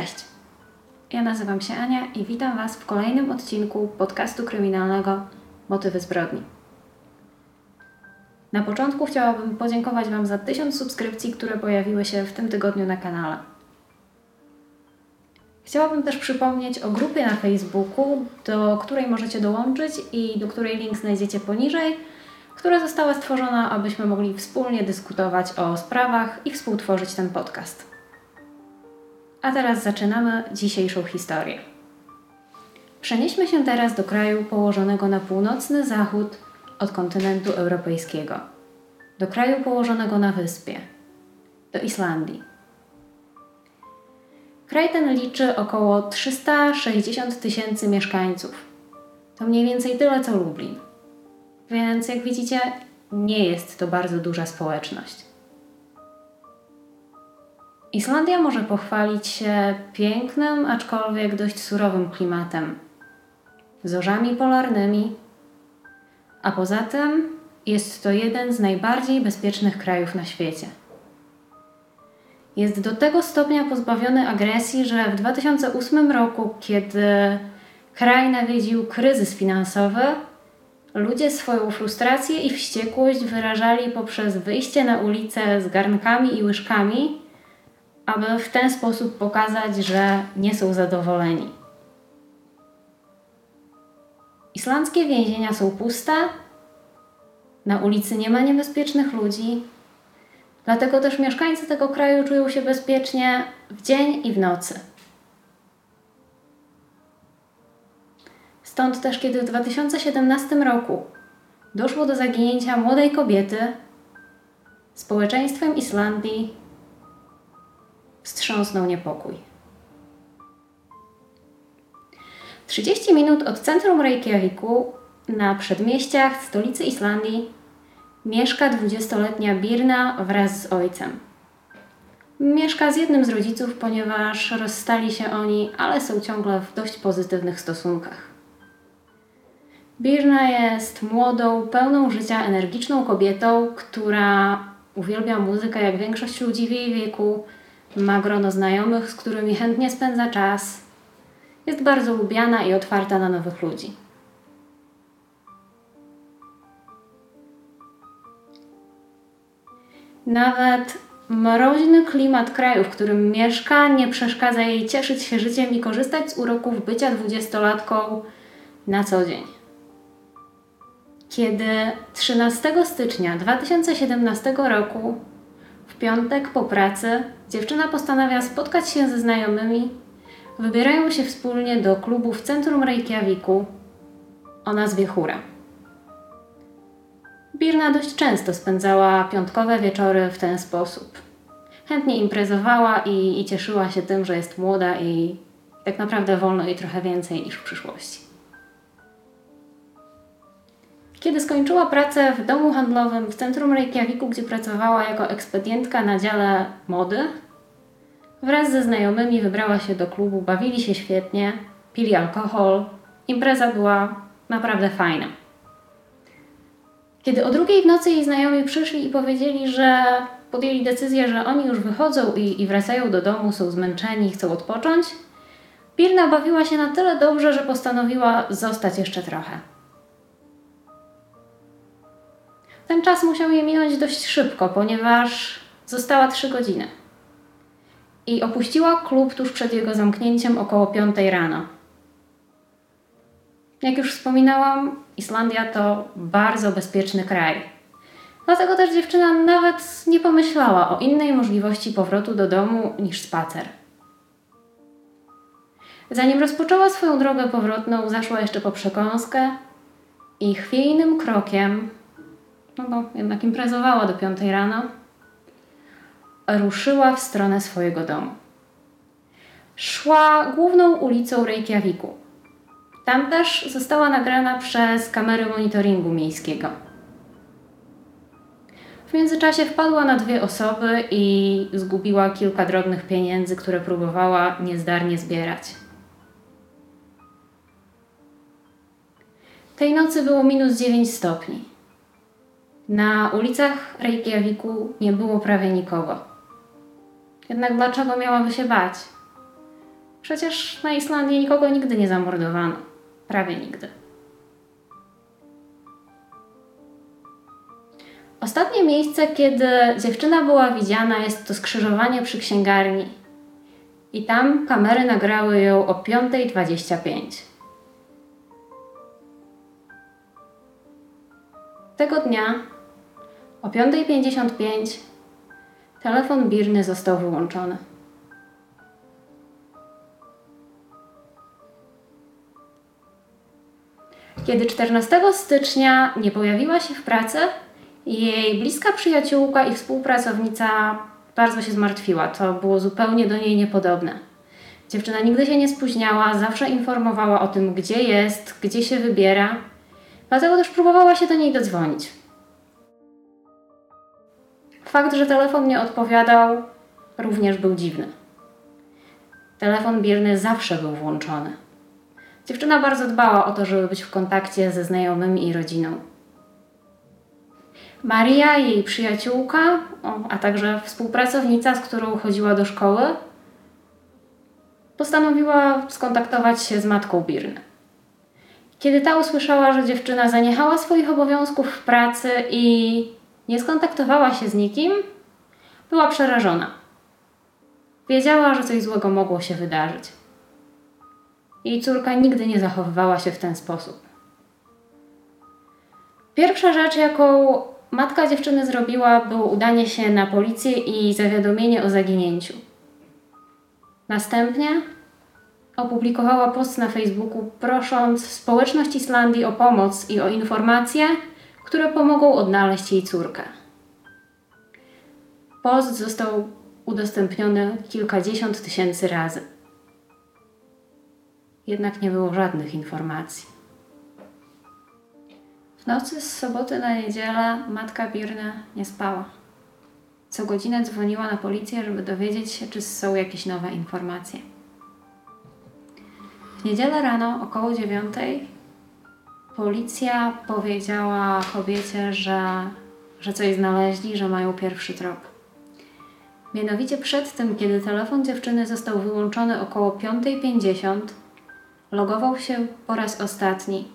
Cześć. Ja nazywam się Ania i witam Was w kolejnym odcinku podcastu kryminalnego Motywy zbrodni. Na początku chciałabym podziękować Wam za tysiąc subskrypcji, które pojawiły się w tym tygodniu na kanale. Chciałabym też przypomnieć o grupie na Facebooku, do której możecie dołączyć i do której link znajdziecie poniżej, która została stworzona, abyśmy mogli wspólnie dyskutować o sprawach i współtworzyć ten podcast. A teraz zaczynamy dzisiejszą historię. Przenieśmy się teraz do kraju położonego na północny zachód od kontynentu europejskiego. Do kraju położonego na wyspie. Do Islandii. Kraj ten liczy około 360 tysięcy mieszkańców. To mniej więcej tyle co Lublin. Więc jak widzicie, nie jest to bardzo duża społeczność. Islandia może pochwalić się pięknym, aczkolwiek dość surowym klimatem, zorzami polarnymi, a poza tym jest to jeden z najbardziej bezpiecznych krajów na świecie. Jest do tego stopnia pozbawiony agresji, że w 2008 roku, kiedy kraj nawiedził kryzys finansowy, ludzie swoją frustrację i wściekłość wyrażali poprzez wyjście na ulicę z garnkami i łyżkami aby w ten sposób pokazać, że nie są zadowoleni. Islandzkie więzienia są puste, na ulicy nie ma niebezpiecznych ludzi, dlatego też mieszkańcy tego kraju czują się bezpiecznie w dzień i w nocy. Stąd też, kiedy w 2017 roku doszło do zaginięcia młodej kobiety, społeczeństwem Islandii wstrząsnął niepokój. 30 minut od centrum Reykjaviku na przedmieściach stolicy Islandii mieszka 20-letnia Birna wraz z ojcem. Mieszka z jednym z rodziców, ponieważ rozstali się oni, ale są ciągle w dość pozytywnych stosunkach. Birna jest młodą, pełną życia, energiczną kobietą, która uwielbia muzykę jak większość ludzi w jej wieku, ma grono znajomych, z którymi chętnie spędza czas. Jest bardzo lubiana i otwarta na nowych ludzi. Nawet mroźny klimat kraju, w którym mieszka, nie przeszkadza jej cieszyć się życiem i korzystać z uroków bycia dwudziestolatką na co dzień. Kiedy 13 stycznia 2017 roku piątek po pracy dziewczyna postanawia spotkać się ze znajomymi. Wybierają się wspólnie do klubu w centrum Reykjaviku o nazwie Hura. Birna dość często spędzała piątkowe wieczory w ten sposób. Chętnie imprezowała i, i cieszyła się tym, że jest młoda i tak naprawdę wolno jej trochę więcej niż w przyszłości. Kiedy skończyła pracę w domu handlowym w centrum Reykjaviku, gdzie pracowała jako ekspedientka na dziale mody, wraz ze znajomymi wybrała się do klubu, bawili się świetnie, pili alkohol, impreza była naprawdę fajna. Kiedy o drugiej w nocy jej znajomi przyszli i powiedzieli, że podjęli decyzję, że oni już wychodzą i, i wracają do domu, są zmęczeni, chcą odpocząć, Birna bawiła się na tyle dobrze, że postanowiła zostać jeszcze trochę. Ten czas musiał jej minąć dość szybko, ponieważ została trzy godziny. I opuściła klub tuż przed jego zamknięciem około 5 rano. Jak już wspominałam, Islandia to bardzo bezpieczny kraj. Dlatego też dziewczyna nawet nie pomyślała o innej możliwości powrotu do domu niż spacer. Zanim rozpoczęła swoją drogę powrotną, zaszła jeszcze po przekąskę i chwiejnym krokiem no bo jednak imprezowała do piątej rano, ruszyła w stronę swojego domu. Szła główną ulicą Reykjaviku. Tam też została nagrana przez kamery monitoringu miejskiego. W międzyczasie wpadła na dwie osoby i zgubiła kilka drobnych pieniędzy, które próbowała niezdarnie zbierać. Tej nocy było minus 9 stopni. Na ulicach Reykjaviku nie było prawie nikogo. Jednak dlaczego miałaby się bać? Przecież na Islandii nikogo nigdy nie zamordowano. Prawie nigdy. Ostatnie miejsce, kiedy dziewczyna była widziana, jest to skrzyżowanie przy księgarni. I tam kamery nagrały ją o 5.25. Tego dnia o 5.55 telefon Birny został wyłączony. Kiedy 14 stycznia nie pojawiła się w pracy, jej bliska przyjaciółka i współpracownica bardzo się zmartwiła. To było zupełnie do niej niepodobne. Dziewczyna nigdy się nie spóźniała, zawsze informowała o tym, gdzie jest, gdzie się wybiera, dlatego też próbowała się do niej dodzwonić. Fakt, że telefon nie odpowiadał, również był dziwny. Telefon bierny zawsze był włączony. Dziewczyna bardzo dbała o to, żeby być w kontakcie ze znajomymi i rodziną. Maria, jej przyjaciółka, a także współpracownica, z którą chodziła do szkoły, postanowiła skontaktować się z matką Birny. Kiedy ta usłyszała, że dziewczyna zaniechała swoich obowiązków w pracy i nie skontaktowała się z nikim, była przerażona. Wiedziała, że coś złego mogło się wydarzyć. Jej córka nigdy nie zachowywała się w ten sposób. Pierwsza rzecz, jaką matka dziewczyny zrobiła, było udanie się na policję i zawiadomienie o zaginięciu. Następnie opublikowała post na Facebooku, prosząc społeczność Islandii o pomoc i o informacje, które pomogą odnaleźć jej córkę. Post został udostępniony kilkadziesiąt tysięcy razy. Jednak nie było żadnych informacji. W nocy z soboty na niedzielę matka Birna nie spała. Co godzinę dzwoniła na policję, żeby dowiedzieć się, czy są jakieś nowe informacje. W niedzielę rano około dziewiątej policja powiedziała kobiecie, że, że coś znaleźli, że mają pierwszy trop. Mianowicie przed tym, kiedy telefon dziewczyny został wyłączony około 5.50, logował się po raz ostatni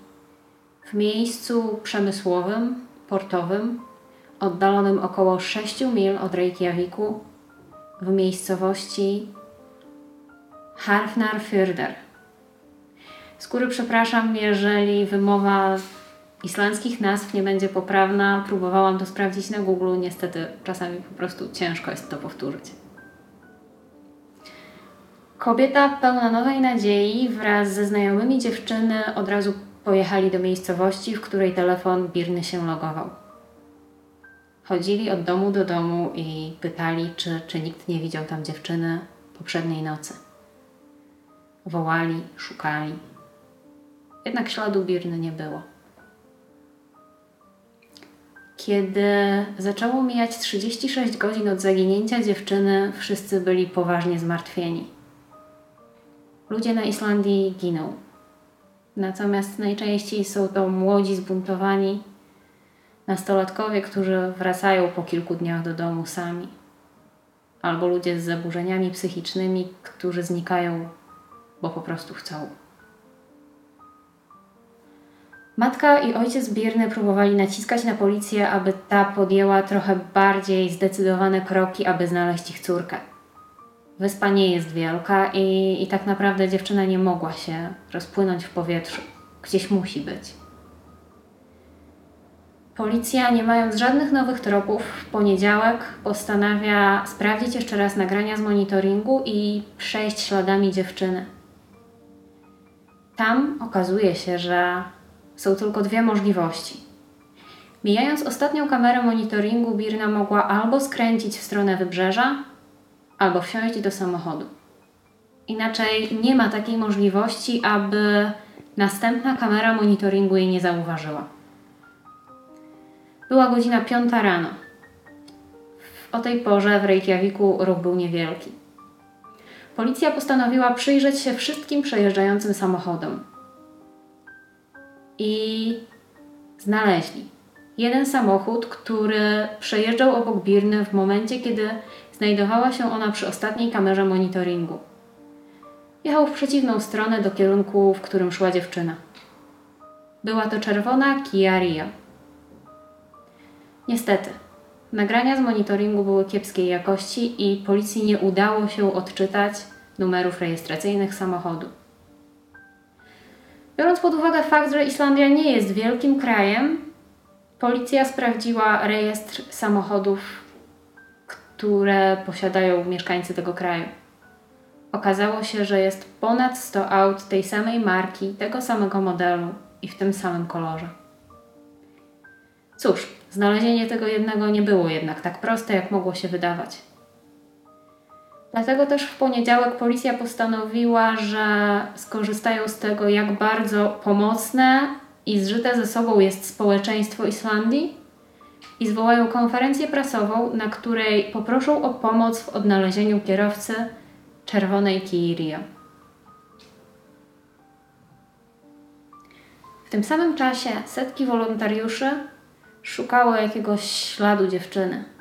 w miejscu przemysłowym, portowym, oddalonym około 6 mil od Reykjaviku, w miejscowości Harfnarfjörður. Z góry przepraszam, jeżeli wymowa islandzkich nazw nie będzie poprawna. Próbowałam to sprawdzić na Google, niestety czasami po prostu ciężko jest to powtórzyć. Kobieta pełna nowej nadziei wraz ze znajomymi dziewczyny od razu pojechali do miejscowości, w której telefon Birny się logował. Chodzili od domu do domu i pytali, czy, czy nikt nie widział tam dziewczyny poprzedniej nocy. Wołali, szukali. Jednak śladu Birny nie było. Kiedy zaczęło mijać 36 godzin od zaginięcia dziewczyny, wszyscy byli poważnie zmartwieni. Ludzie na Islandii giną. Natomiast najczęściej są to młodzi, zbuntowani nastolatkowie, którzy wracają po kilku dniach do domu sami. Albo ludzie z zaburzeniami psychicznymi, którzy znikają, bo po prostu chcą. Matka i ojciec Bierny próbowali naciskać na policję, aby ta podjęła trochę bardziej zdecydowane kroki, aby znaleźć ich córkę. Wyspa nie jest wielka i, i tak naprawdę dziewczyna nie mogła się rozpłynąć w powietrzu. Gdzieś musi być. Policja, nie mając żadnych nowych tropów, w poniedziałek postanawia sprawdzić jeszcze raz nagrania z monitoringu i przejść śladami dziewczyny. Tam okazuje się, że są tylko dwie możliwości. Mijając ostatnią kamerę monitoringu, Birna mogła albo skręcić w stronę wybrzeża, albo wsiąść do samochodu. Inaczej nie ma takiej możliwości, aby następna kamera monitoringu jej nie zauważyła. Była godzina piąta rano. O tej porze w Reykjaviku ruch był niewielki. Policja postanowiła przyjrzeć się wszystkim przejeżdżającym samochodom. I znaleźli jeden samochód, który przejeżdżał obok Birny w momencie, kiedy Znajdowała się ona przy ostatniej kamerze monitoringu. jechał w przeciwną stronę do kierunku, w którym szła dziewczyna. Była to czerwona Kia Rio. Niestety, nagrania z monitoringu były kiepskiej jakości i policji nie udało się odczytać numerów rejestracyjnych samochodu. Biorąc pod uwagę fakt, że Islandia nie jest wielkim krajem, policja sprawdziła rejestr samochodów, które posiadają mieszkańcy tego kraju. Okazało się, że jest ponad 100 aut tej samej marki, tego samego modelu i w tym samym kolorze. Cóż, znalezienie tego jednego nie było jednak tak proste, jak mogło się wydawać. Dlatego też w poniedziałek policja postanowiła, że skorzystają z tego, jak bardzo pomocne i zżyte ze sobą jest społeczeństwo Islandii i zwołają konferencję prasową, na której poproszą o pomoc w odnalezieniu kierowcy czerwonej Kii Rio. W tym samym czasie setki wolontariuszy szukało jakiegoś śladu dziewczyny.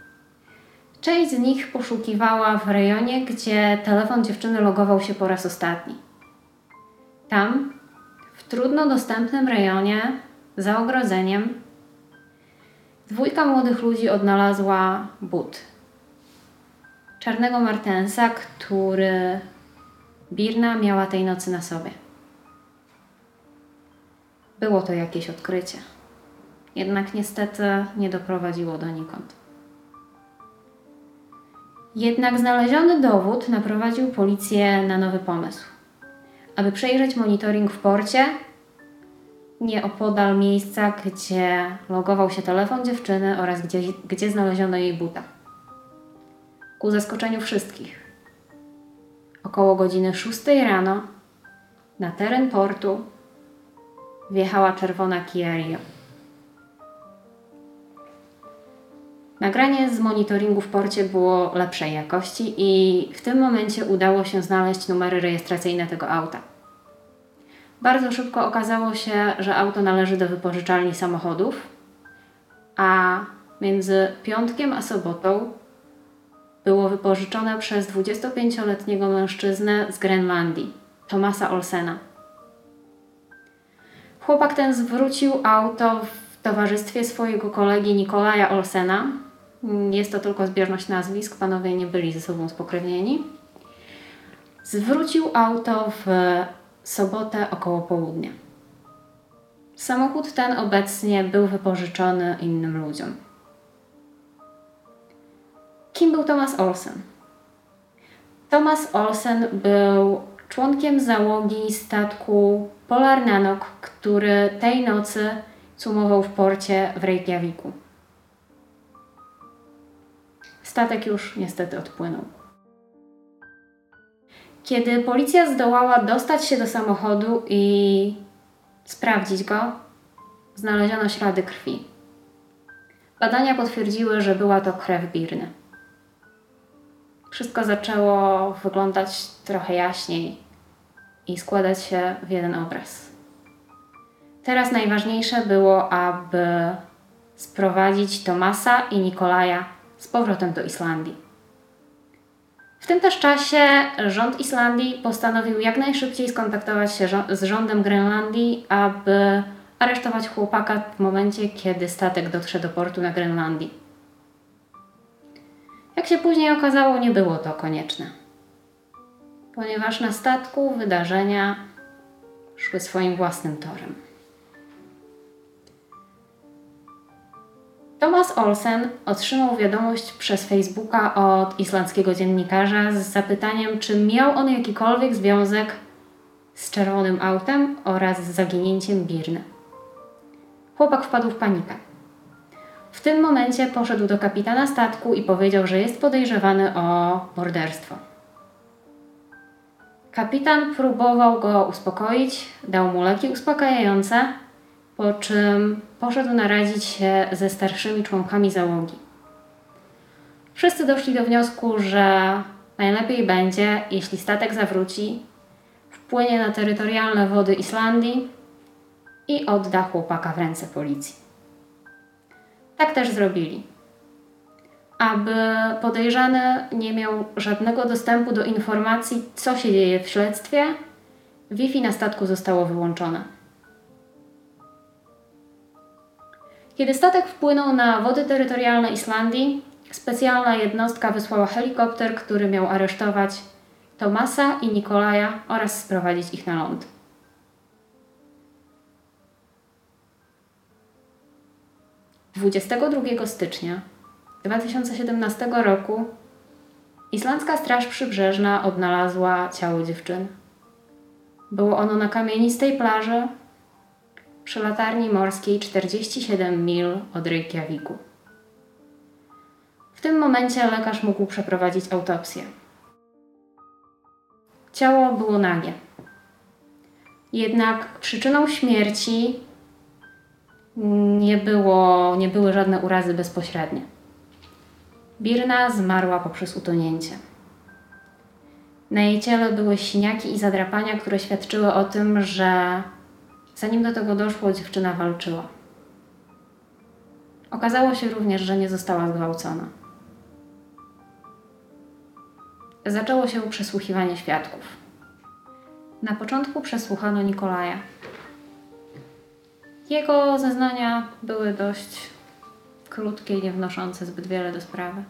Część z nich poszukiwała w rejonie, gdzie telefon dziewczyny logował się po raz ostatni. Tam, w trudno dostępnym rejonie, za ogrodzeniem, dwójka młodych ludzi odnalazła but. Czarnego martensa, który Birna miała tej nocy na sobie. Było to jakieś odkrycie. Jednak niestety nie doprowadziło donikąd. Jednak znaleziony dowód naprowadził policję na nowy pomysł. Aby przejrzeć monitoring w porcie, nieopodal miejsca, gdzie logował się telefon dziewczyny oraz gdzie, gdzie znaleziono jej buta. Ku zaskoczeniu wszystkich. Około godziny 6 rano na teren portu wjechała czerwona Kia Rio. Nagranie z monitoringu w porcie było lepszej jakości i w tym momencie udało się znaleźć numery rejestracyjne tego auta. Bardzo szybko okazało się, że auto należy do wypożyczalni samochodów, a między piątkiem a sobotą było wypożyczone przez 25-letniego mężczyznę z Grenlandii, Tomasa Olsena. Chłopak ten zwrócił auto w towarzystwie swojego kolegi Nikolaja Olsena. Jest to tylko zbieżność nazwisk, panowie nie byli ze sobą spokrewnieni. Zwrócił auto w sobotę około południa. Samochód ten obecnie był wypożyczony innym ludziom. Kim był Thomas Olsen? Thomas Olsen był członkiem załogi statku Polar Nanok, który tej nocy cumował w porcie w Reykjaviku. Statek już niestety odpłynął. Kiedy policja zdołała dostać się do samochodu i sprawdzić go, znaleziono ślady krwi. Badania potwierdziły, że była to krew Birny. Wszystko zaczęło wyglądać trochę jaśniej i składać się w jeden obraz. Teraz najważniejsze było, aby sprowadzić Tomasa i Nikolaja z powrotem do Islandii. W tym też czasie rząd Islandii postanowił jak najszybciej skontaktować się z rządem Grenlandii, aby aresztować chłopaka w momencie, kiedy statek dotrze do portu na Grenlandii. Jak się później okazało, nie było to konieczne, ponieważ na statku wydarzenia szły swoim własnym torem. Thomas Olsen otrzymał wiadomość przez Facebooka od islandzkiego dziennikarza z zapytaniem, czy miał on jakikolwiek związek z czerwonym autem oraz z zaginięciem Birny. Chłopak wpadł w panikę. W tym momencie poszedł do kapitana statku i powiedział, że jest podejrzewany o morderstwo. Kapitan próbował go uspokoić, dał mu leki uspokajające, po czym poszedł naradzić się ze starszymi członkami załogi. Wszyscy doszli do wniosku, że najlepiej będzie, jeśli statek zawróci, wpłynie na terytorialne wody Islandii i odda chłopaka w ręce policji. Tak też zrobili. aby podejrzany nie miał żadnego dostępu do informacji, co się dzieje w śledztwie, Wi-Fi na statku zostało wyłączone. Kiedy statek wpłynął na wody terytorialne Islandii, specjalna jednostka wysłała helikopter, który miał aresztować Tomasa i Nikolaja oraz sprowadzić ich na ląd. Dwudziestego 22 stycznia 2017 roku Islandzka Straż Przybrzeżna odnalazła ciało dziewczyny. Było ono na kamienistej plaży przy latarni morskiej 47 mil od Reykjaviku. W tym momencie lekarz mógł przeprowadzić autopsję. Ciało było nagie. Jednak przyczyną śmierci nie, było, nie były żadne urazy bezpośrednie. Birna zmarła poprzez utonięcie. Na jej ciele były siniaki i zadrapania, które świadczyły o tym, że zanim do tego doszło, dziewczyna walczyła. Okazało się również, że nie została zgwałcona. Zaczęło się przesłuchiwanie świadków. Na początku przesłuchano Nikolaja. Jego zeznania były dość krótkie i nie wnoszące zbyt wiele do sprawy.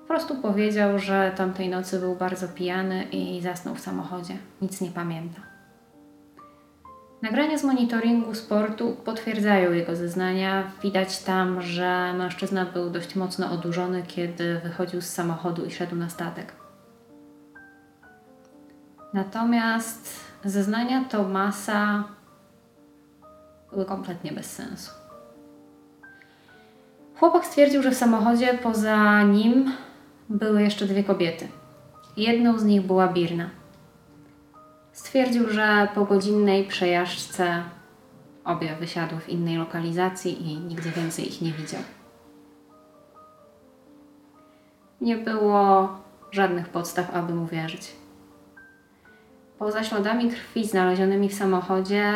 Po prostu powiedział, że tamtej nocy był bardzo pijany i zasnął w samochodzie. Nic nie pamięta. Nagrania z monitoringu sportu potwierdzają jego zeznania. Widać tam, że mężczyzna był dość mocno odurzony, kiedy wychodził z samochodu i szedł na statek. Natomiast zeznania Tomasa były kompletnie bez sensu. Chłopak stwierdził, że w samochodzie poza nim były jeszcze dwie kobiety. Jedną z nich była Birna. Stwierdził, że po godzinnej przejażdżce obie wysiadły w innej lokalizacji i nigdy więcej ich nie widział. Nie było żadnych podstaw, aby mu wierzyć. Poza śladami krwi znalezionymi w samochodzie,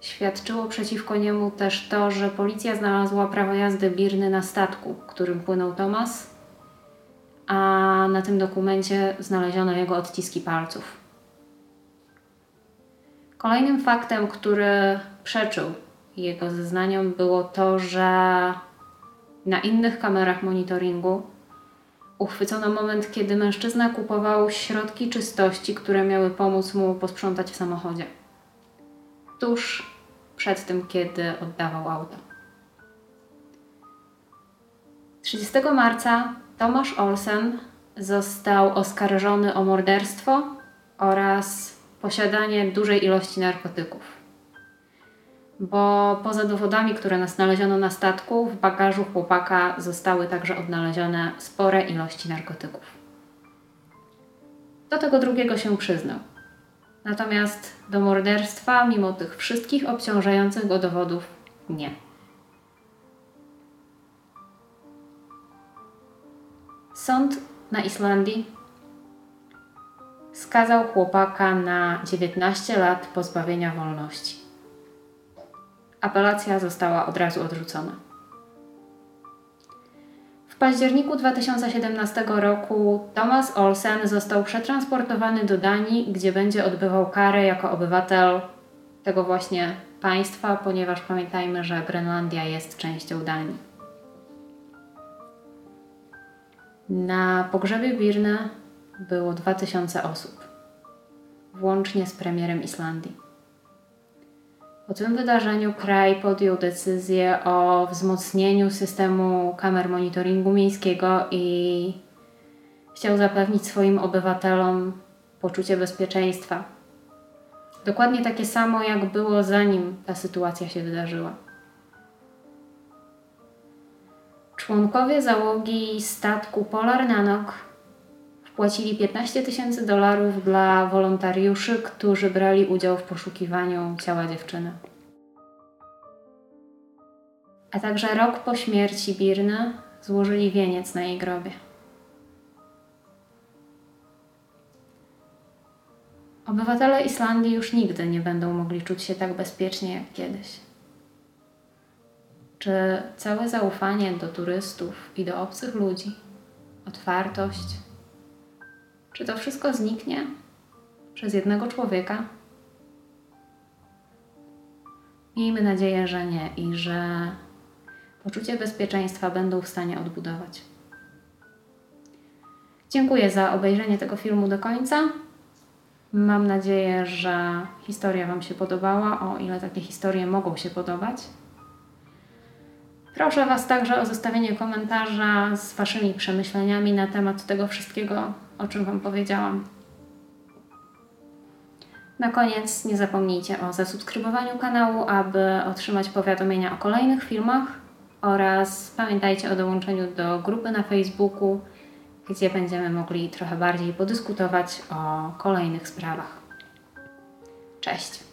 świadczyło przeciwko niemu też to, że policja znalazła prawo jazdy Birny na statku, którym płynął Tomas, a na tym dokumencie znaleziono jego odciski palców. Kolejnym faktem, który przeczył jego zeznaniom, było to, że na innych kamerach monitoringu uchwycono moment, kiedy mężczyzna kupował środki czystości, które miały pomóc mu posprzątać w samochodzie. Tuż przed tym, kiedy oddawał auto. 30 marca Tomasz Olsen został oskarżony o morderstwo oraz posiadanie dużej ilości narkotyków. Bo poza dowodami, które znaleziono na statku, w bagażu chłopaka zostały także odnalezione spore ilości narkotyków. Do tego drugiego się przyznał. Natomiast do morderstwa, mimo tych wszystkich obciążających go dowodów, nie. Sąd na Islandii skazał chłopaka na 19 lat pozbawienia wolności. Apelacja została od razu odrzucona. W październiku 2017 roku Thomas Olsen został przetransportowany do Danii, gdzie będzie odbywał karę jako obywatel tego właśnie państwa, ponieważ pamiętajmy, że Grenlandia jest częścią Danii. Na pogrzebie Birny było 2000 osób, włącznie z premierem Islandii. Po tym wydarzeniu kraj podjął decyzję o wzmocnieniu systemu kamer monitoringu miejskiego i chciał zapewnić swoim obywatelom poczucie bezpieczeństwa. Dokładnie takie samo, jak było zanim ta sytuacja się wydarzyła. Członkowie załogi statku Polar Nanok Płacili 15 tysięcy dolarów dla wolontariuszy, którzy brali udział w poszukiwaniu ciała dziewczyny. A także rok po śmierci Birny złożyli wieniec na jej grobie. Obywatele Islandii już nigdy nie będą mogli czuć się tak bezpiecznie jak kiedyś. Czy całe zaufanie do turystów i do obcych ludzi, otwartość, czy to wszystko zniknie przez jednego człowieka? Miejmy nadzieję, że nie i że poczucie bezpieczeństwa będą w stanie odbudować. Dziękuję za obejrzenie tego filmu do końca. Mam nadzieję, że historia Wam się podobała, o ile takie historie mogą się podobać. Proszę Was także o zostawienie komentarza z Waszymi przemyśleniami na temat tego wszystkiego, o czym Wam powiedziałam. Na koniec nie zapomnijcie o zasubskrybowaniu kanału, aby otrzymać powiadomienia o kolejnych filmach oraz pamiętajcie o dołączeniu do grupy na Facebooku, gdzie będziemy mogli trochę bardziej podyskutować o kolejnych sprawach. Cześć!